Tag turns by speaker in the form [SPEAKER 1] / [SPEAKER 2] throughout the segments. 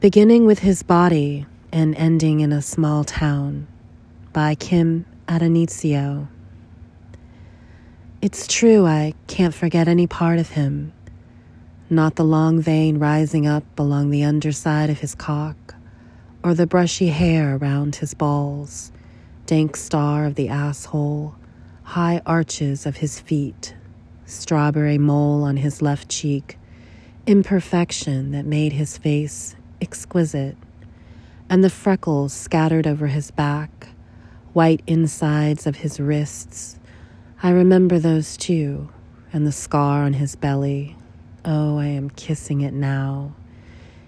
[SPEAKER 1] Beginning with his body and ending in a small town by Kim Addonizio. It's true, I can't forget any part of him. Not the long vein rising up along the underside of his cock, or the brushy hair around his balls, dank star of the asshole, high arches of his feet, strawberry mole on his left cheek, imperfection that made his face exquisite, and the freckles scattered over his back, white insides of his wrists. I remember those too, and the scar on his belly. Oh, I am kissing it now.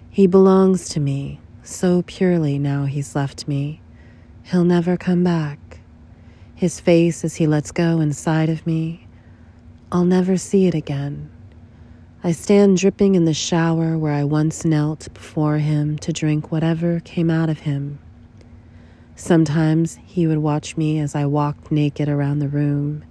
[SPEAKER 1] He belongs to me so purely now he's left me. He'll never come back. His face as he lets go inside of me. I'll never see it again. I stand dripping in the shower where I once knelt before him to drink whatever came out of him. Sometimes he would watch me as I walked naked around the room.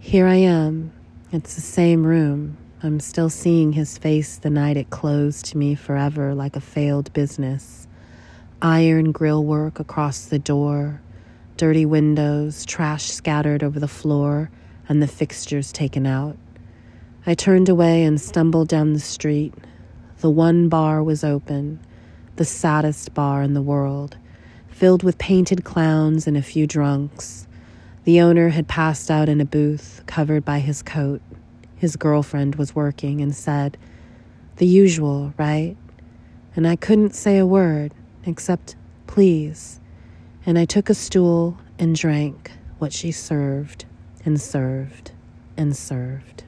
[SPEAKER 1] Here I am. It's the same room. I'm still seeing his face the night it closed to me forever like a failed business. Iron grill work across the door, dirty windows, trash scattered over the floor, and the fixtures taken out. I turned away and stumbled down the street. The one bar was open, the saddest bar in the world, filled with painted clowns and a few drunks. The owner had passed out in a booth, covered by his coat. His girlfriend was working and said, The usual, right? And I couldn't say a word except, Please. And I took a stool and drank what she served and served and served.